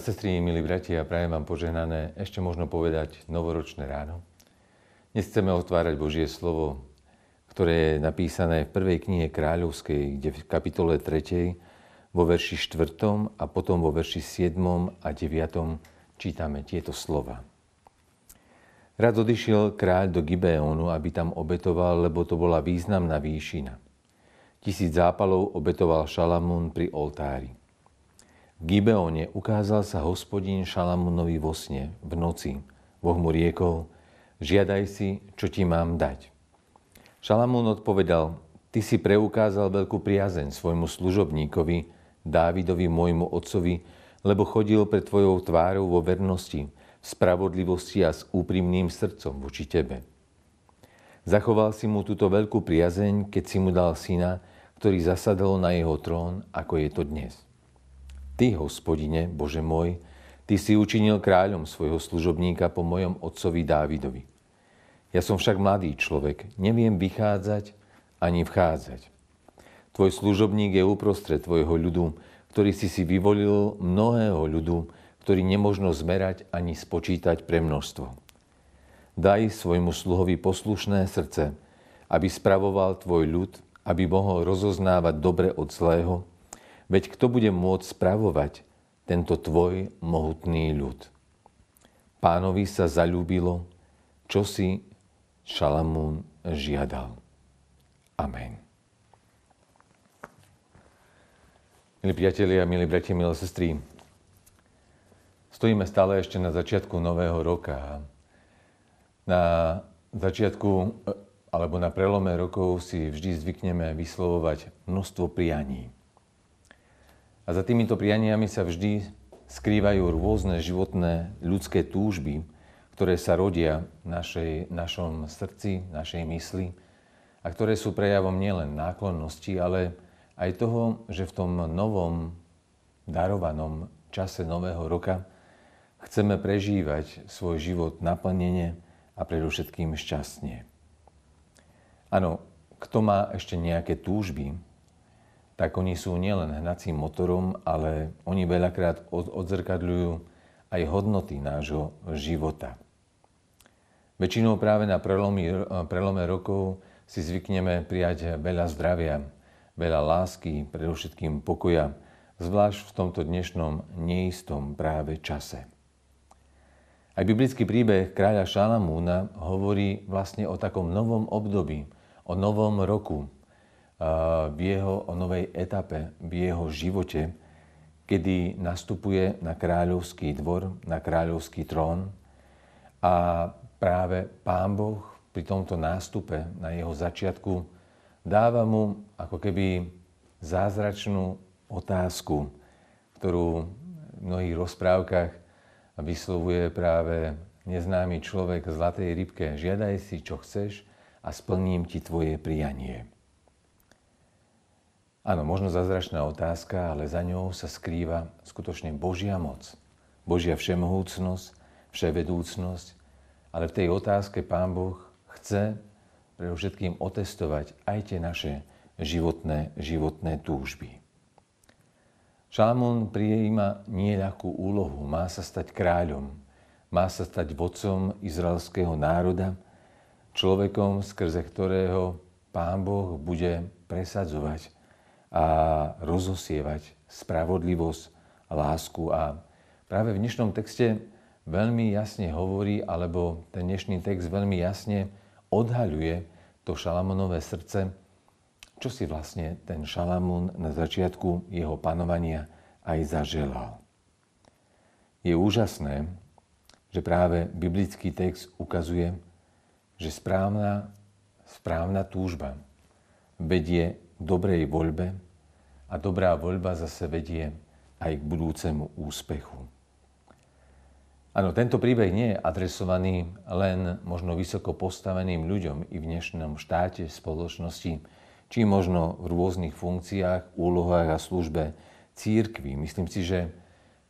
Sestry, milí bratia, prajem vám požehnané, ešte možno povedať, novoročné ráno. Dnes chceme otvárať Božie slovo, ktoré je napísané v prvej knihe kráľovskej, kde v kapitole 3, vo verši 4 a potom vo verši 7 a 9 čítame tieto slova. Rád odišiel kráľ do Gibeonu, aby tam obetoval, lebo to bola významná výšina. Tisíc zápalov obetoval Šalamún pri oltári. Gibeone ukázal sa hospodín Šalamúnovi vo sne, v noci. Boh mu riekol, žiadaj si, čo ti mám dať. Šalamún odpovedal, ty si preukázal veľkú priazeň svojmu služobníkovi, Dávidovi, môjmu otcovi, lebo chodil pred tvojou tvárou vo vernosti, v spravodlivosti a s úprimným srdcom voči tebe. Zachoval si mu túto veľkú priazeň, keď si mu dal syna, ktorý zasadol na jeho trón, ako je to dnes. Ty, hospodine, Bože môj, Ty si učinil kráľom svojho služobníka po mojom otcovi Dávidovi. Ja som však mladý človek, neviem vychádzať ani vchádzať. Tvoj služobník je uprostred tvojho ľudu, ktorý si si vyvolil mnohého ľudu, ktorý nemožno zmerať ani spočítať pre množstvo. Daj svojmu sluhovi poslušné srdce, aby spravoval tvoj ľud, aby mohol rozoznávať dobre od zlého, Veď kto bude môcť spravovať tento tvoj mohutný ľud? Pánovi sa zalúbilo, čo si Šalamún žiadal. Amen. Milí priatelia, milí bratia, milé sestry, stojíme stále ešte na začiatku nového roka. Na začiatku alebo na prelome rokov si vždy zvykneme vyslovovať množstvo prianí. A za týmito prianiami sa vždy skrývajú rôzne životné ľudské túžby, ktoré sa rodia v našej, našom srdci, našej mysli a ktoré sú prejavom nielen náklonnosti, ale aj toho, že v tom novom darovanom čase nového roka chceme prežívať svoj život naplnenie a predovšetkým šťastne. Áno, kto má ešte nejaké túžby, tak oni sú nielen hnacím motorom, ale oni veľakrát odzrkadľujú aj hodnoty nášho života. Väčšinou práve na prelome rokov si zvykneme prijať veľa zdravia, veľa lásky, predovšetkým pokoja, zvlášť v tomto dnešnom neistom práve čase. Aj biblický príbeh kráľa Šalamúna hovorí vlastne o takom novom období, o novom roku, v jeho novej etape v jeho živote, kedy nastupuje na kráľovský dvor, na kráľovský trón a práve Pán Boh pri tomto nástupe na jeho začiatku dáva mu ako keby zázračnú otázku, ktorú v mnohých rozprávkach vyslovuje práve neznámy človek v zlatej rybke. Žiadaj si, čo chceš a splním ti tvoje prianie. Áno, možno zázračná otázka, ale za ňou sa skrýva skutočne Božia moc, Božia všemohúcnosť, vševedúcnosť, ale v tej otázke Pán Boh chce predovšetkým otestovať aj tie naše životné, životné túžby. Šalamún prijíma nieľahkú úlohu, má sa stať kráľom, má sa stať vodcom izraelského národa, človekom, skrze ktorého Pán Boh bude presadzovať a rozosievať spravodlivosť, lásku. A práve v dnešnom texte veľmi jasne hovorí, alebo ten dnešný text veľmi jasne odhaľuje to Šalamonové srdce, čo si vlastne ten Šalamún na začiatku jeho panovania aj zaželal. Je úžasné, že práve biblický text ukazuje, že správna, správna túžba vedie dobrej voľbe a dobrá voľba zase vedie aj k budúcemu úspechu. Áno, tento príbeh nie je adresovaný len možno vysoko postaveným ľuďom i v dnešnom štáte, spoločnosti, či možno v rôznych funkciách, úlohách a službe církvy. Myslím si, že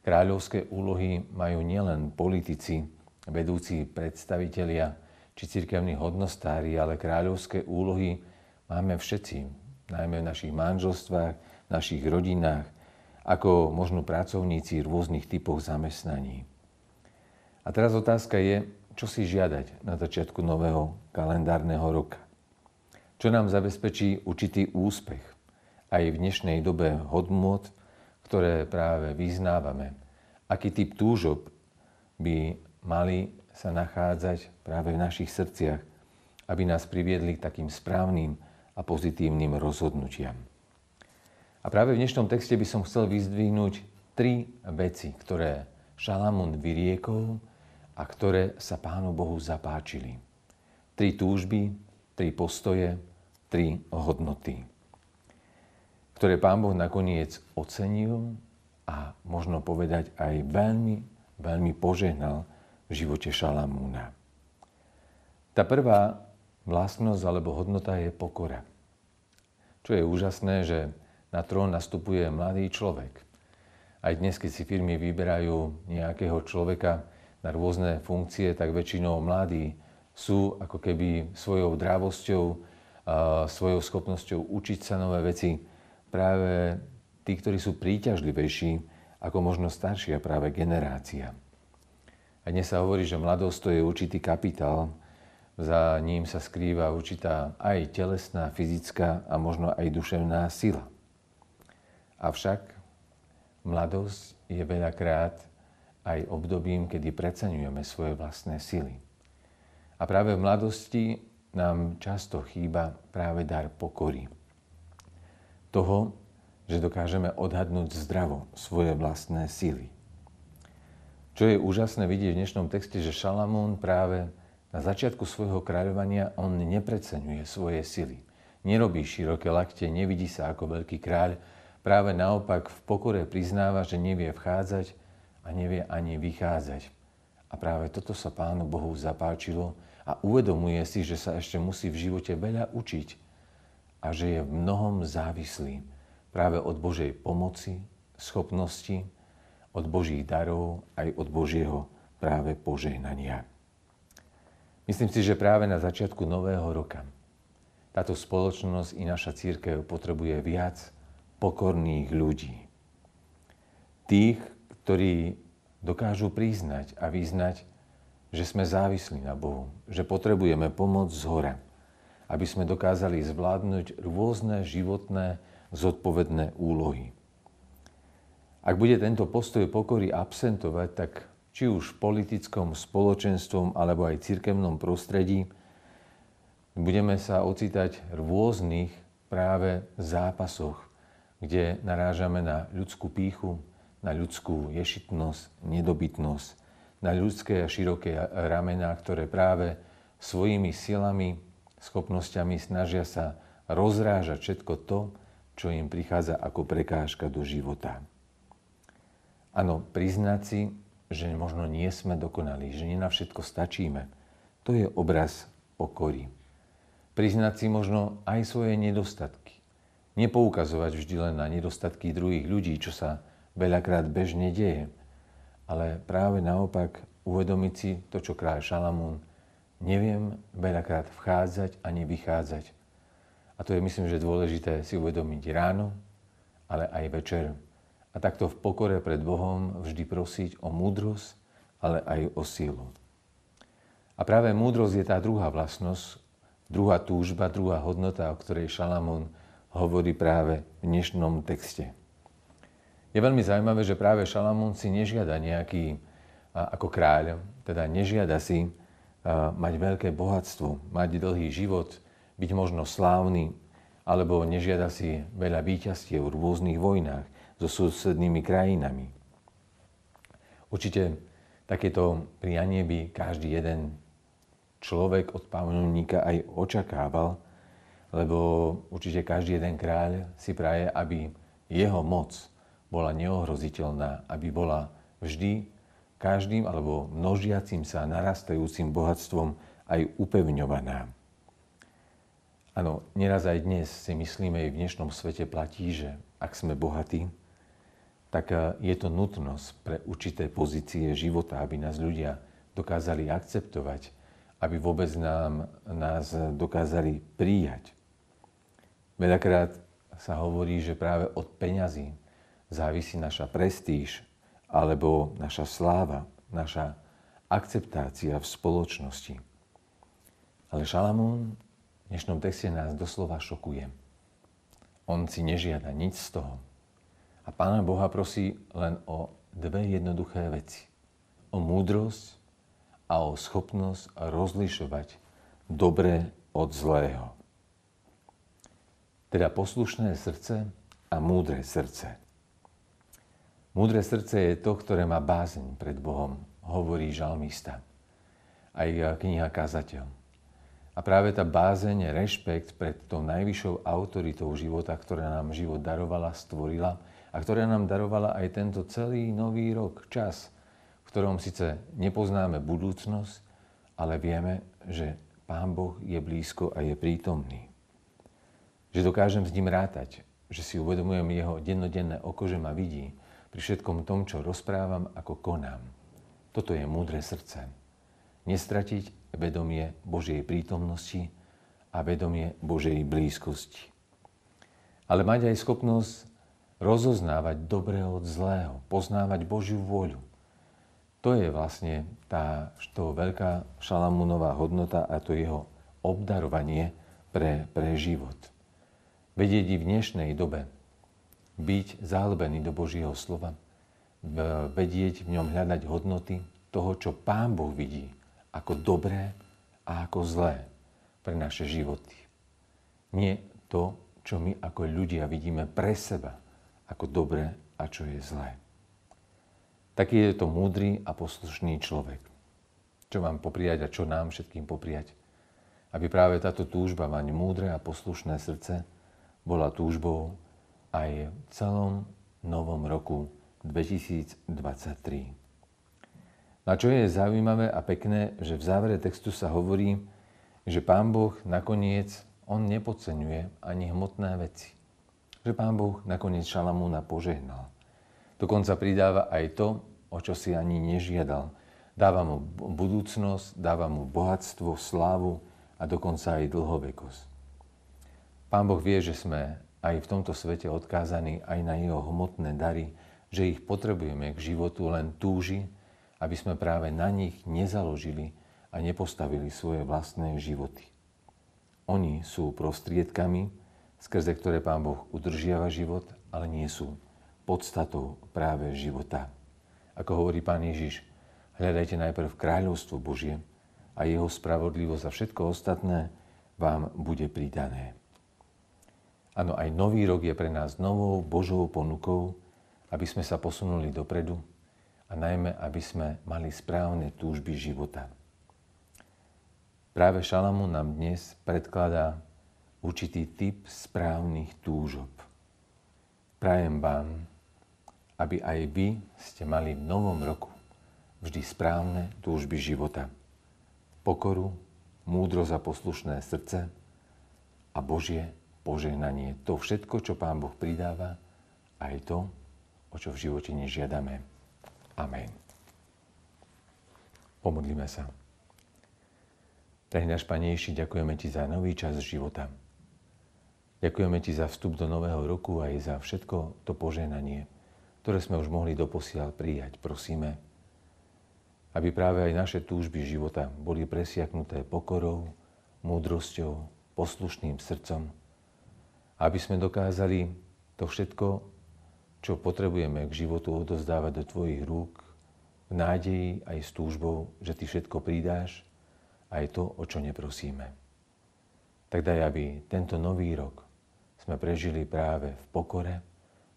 kráľovské úlohy majú nielen politici, vedúci predstavitelia či církevní hodnostári, ale kráľovské úlohy máme všetci najmä v našich manželstvách, v našich rodinách ako možno pracovníci v rôznych typoch zamestnaní. A teraz otázka je, čo si žiadať na začiatku nového kalendárneho roka. Čo nám zabezpečí určitý úspech aj v dnešnej dobe hodnôt, ktoré práve vyznávame. Aký typ túžob by mali sa nachádzať práve v našich srdciach, aby nás priviedli k takým správnym a pozitívnym rozhodnutiam. A práve v dnešnom texte by som chcel vyzdvihnúť tri veci, ktoré Šalamún vyriekol a ktoré sa Pánu Bohu zapáčili. Tri túžby, tri postoje, tri hodnoty, ktoré Pán Boh nakoniec ocenil a možno povedať aj veľmi, veľmi požehnal v živote Šalamúna. Tá prvá vlastnosť alebo hodnota je pokora. Čo je úžasné, že na trón nastupuje mladý človek. Aj dnes, keď si firmy vyberajú nejakého človeka, na rôzne funkcie, tak väčšinou mladí sú ako keby svojou drávosťou, svojou schopnosťou učiť sa nové veci práve tí, ktorí sú príťažlivejší ako možno staršia práve generácia. A dnes sa hovorí, že mladosť to je určitý kapitál, za ním sa skrýva určitá aj telesná, fyzická a možno aj duševná sila. Avšak mladosť je veľakrát aj obdobím, kedy preceňujeme svoje vlastné sily. A práve v mladosti nám často chýba práve dar pokory. Toho, že dokážeme odhadnúť zdravo svoje vlastné sily. Čo je úžasné vidieť v dnešnom texte, že Šalamún práve na začiatku svojho kráľovania on nepreceňuje svoje sily. Nerobí široké lakte, nevidí sa ako veľký kráľ, práve naopak v pokore priznáva, že nevie vchádzať a nevie ani vychádzať. A práve toto sa Pánu Bohu zapáčilo a uvedomuje si, že sa ešte musí v živote veľa učiť a že je v mnohom závislý práve od Božej pomoci, schopnosti, od Božích darov aj od Božieho práve požehnania. Myslím si, že práve na začiatku nového roka táto spoločnosť i naša církev potrebuje viac pokorných ľudí. Tých, ktorí dokážu priznať a vyznať, že sme závislí na Bohu, že potrebujeme pomoc z hora, aby sme dokázali zvládnuť rôzne životné zodpovedné úlohy. Ak bude tento postoj pokory absentovať, tak či už v politickom, spoločenstvom alebo aj cirkevnom prostredí, budeme sa ocitať v rôznych práve zápasoch, kde narážame na ľudskú píchu, na ľudskú ješitnosť, nedobytnosť, na ľudské a široké ramená, ktoré práve svojimi silami, schopnosťami snažia sa rozrážať všetko to, čo im prichádza ako prekážka do života. Áno, priznať si, že možno nie sme dokonali, že nie na všetko stačíme, to je obraz pokory. Priznať si možno aj svoje nedostatky. Nepoukazovať vždy len na nedostatky druhých ľudí, čo sa veľakrát bežne deje. Ale práve naopak uvedomiť si to, čo kráľ Šalamún, neviem veľakrát vchádzať ani vychádzať. A to je myslím, že dôležité si uvedomiť ráno, ale aj večer. A takto v pokore pred Bohom vždy prosiť o múdrosť, ale aj o sílu. A práve múdrosť je tá druhá vlastnosť, druhá túžba, druhá hodnota, o ktorej Šalamún hovorí práve v dnešnom texte. Je veľmi zaujímavé, že práve Šalamún si nežiada nejaký ako kráľ, teda nežiada si mať veľké bohatstvo, mať dlhý život, byť možno slávny, alebo nežiada si veľa víťazstiev v rôznych vojnách so susednými krajinami. Určite takéto prianie by každý jeden človek od pánovníka aj očakával, lebo určite každý jeden kráľ si praje, aby jeho moc bola neohroziteľná, aby bola vždy každým alebo množiacim sa narastajúcim bohatstvom aj upevňovaná. Áno, neraz aj dnes si myslíme, aj v dnešnom svete platí, že ak sme bohatí, tak eh, je to nutnosť pre určité pozície života, aby nás ľudia dokázali akceptovať, aby vôbec nám, nás dokázali prijať. Veľakrát sa hovorí, že práve od peňazí závisí naša prestíž alebo naša sláva, naša akceptácia v spoločnosti. Ale Šalamún v dnešnom texte nás doslova šokuje. On si nežiada nič z toho. A Pána Boha prosí len o dve jednoduché veci. O múdrosť a o schopnosť rozlišovať dobré od zlého. Teda poslušné srdce a múdre srdce. Múdre srdce je to, ktoré má bázeň pred Bohom, hovorí žalmista. Aj kniha Kazateľ. A práve tá bázeň, rešpekt pred tou najvyššou autoritou života, ktorá nám život darovala, stvorila a ktorá nám darovala aj tento celý nový rok, čas, v ktorom síce nepoznáme budúcnosť, ale vieme, že Pán Boh je blízko a je prítomný. Že dokážem s ním rátať, že si uvedomujem jeho dennodenné oko, že ma vidí pri všetkom tom, čo rozprávam, ako konám. Toto je múdre srdce. Nestratiť vedomie Božej prítomnosti a vedomie Božej blízkosti. Ale mať aj schopnosť rozoznávať dobré od zlého, poznávať Božiu vôľu. To je vlastne tá to veľká šalamúnová hodnota a to jeho obdarovanie pre, pre život. Vedieť i v dnešnej dobe byť zahlbený do Božieho slova, vedieť v ňom hľadať hodnoty toho, čo Pán Boh vidí ako dobré a ako zlé pre naše životy. Nie to, čo my ako ľudia vidíme pre seba ako dobré a čo je zlé. Taký je to múdry a poslušný človek. Čo mám popriať a čo nám všetkým popriať? Aby práve táto túžba mať múdre a poslušné srdce bola túžbou aj v celom novom roku 2023. A čo je zaujímavé a pekné, že v závere textu sa hovorí, že Pán Boh nakoniec, On nepodceňuje ani hmotné veci že pán Boh nakoniec Šalamúna požehnal. Dokonca pridáva aj to, o čo si ani nežiadal. Dáva mu budúcnosť, dáva mu bohatstvo, slávu a dokonca aj dlhovekosť. Pán Boh vie, že sme aj v tomto svete odkázaní aj na jeho hmotné dary, že ich potrebujeme k životu, len túži, aby sme práve na nich nezaložili a nepostavili svoje vlastné životy. Oni sú prostriedkami, skrze ktoré Pán Boh udržiava život, ale nie sú podstatou práve života. Ako hovorí Pán Ježiš, hľadajte najprv kráľovstvo Božie a jeho spravodlivosť a všetko ostatné vám bude pridané. Áno, aj nový rok je pre nás novou Božou ponukou, aby sme sa posunuli dopredu a najmä, aby sme mali správne túžby života. Práve Šalamu nám dnes predkladá určitý typ správnych túžob. Prajem vám, aby aj vy ste mali v novom roku vždy správne túžby života. Pokoru, múdro za poslušné srdce a Božie požehnanie. To všetko, čo Pán Boh pridáva, aj to, o čo v živote nežiadame. Amen. Pomodlíme sa. Drahý náš Panejší, ďakujeme Ti za nový čas života. Ďakujeme Ti za vstup do nového roku aj za všetko to poženanie, ktoré sme už mohli doposiaľ prijať. Prosíme, aby práve aj naše túžby života boli presiaknuté pokorou, múdrosťou, poslušným srdcom, aby sme dokázali to všetko, čo potrebujeme k životu odozdávať do Tvojich rúk, v nádeji aj s túžbou, že Ty všetko pridáš, aj to, o čo neprosíme. Tak daj, aby tento nový rok sme prežili práve v pokore,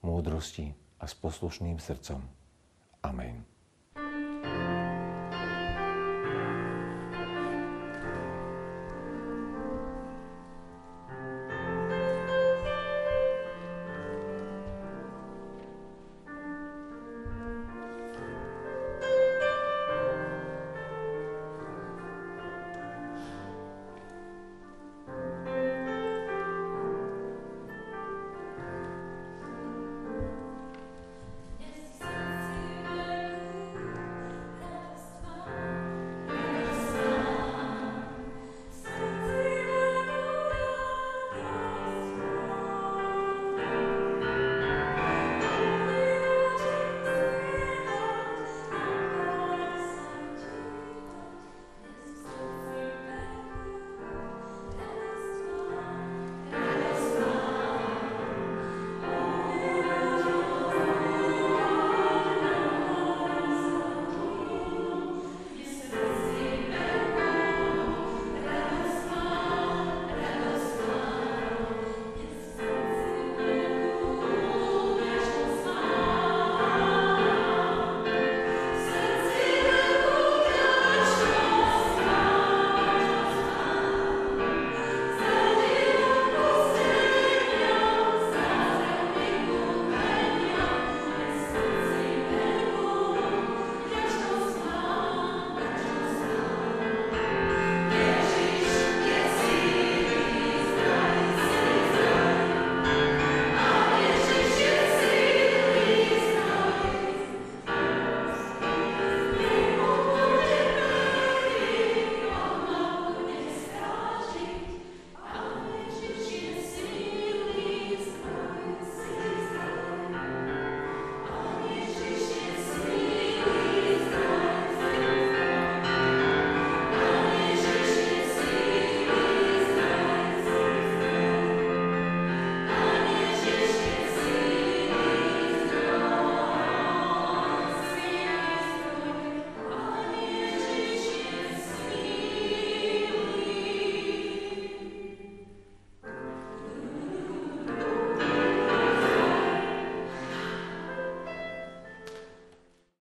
múdrosti a s poslušným srdcom. Amen.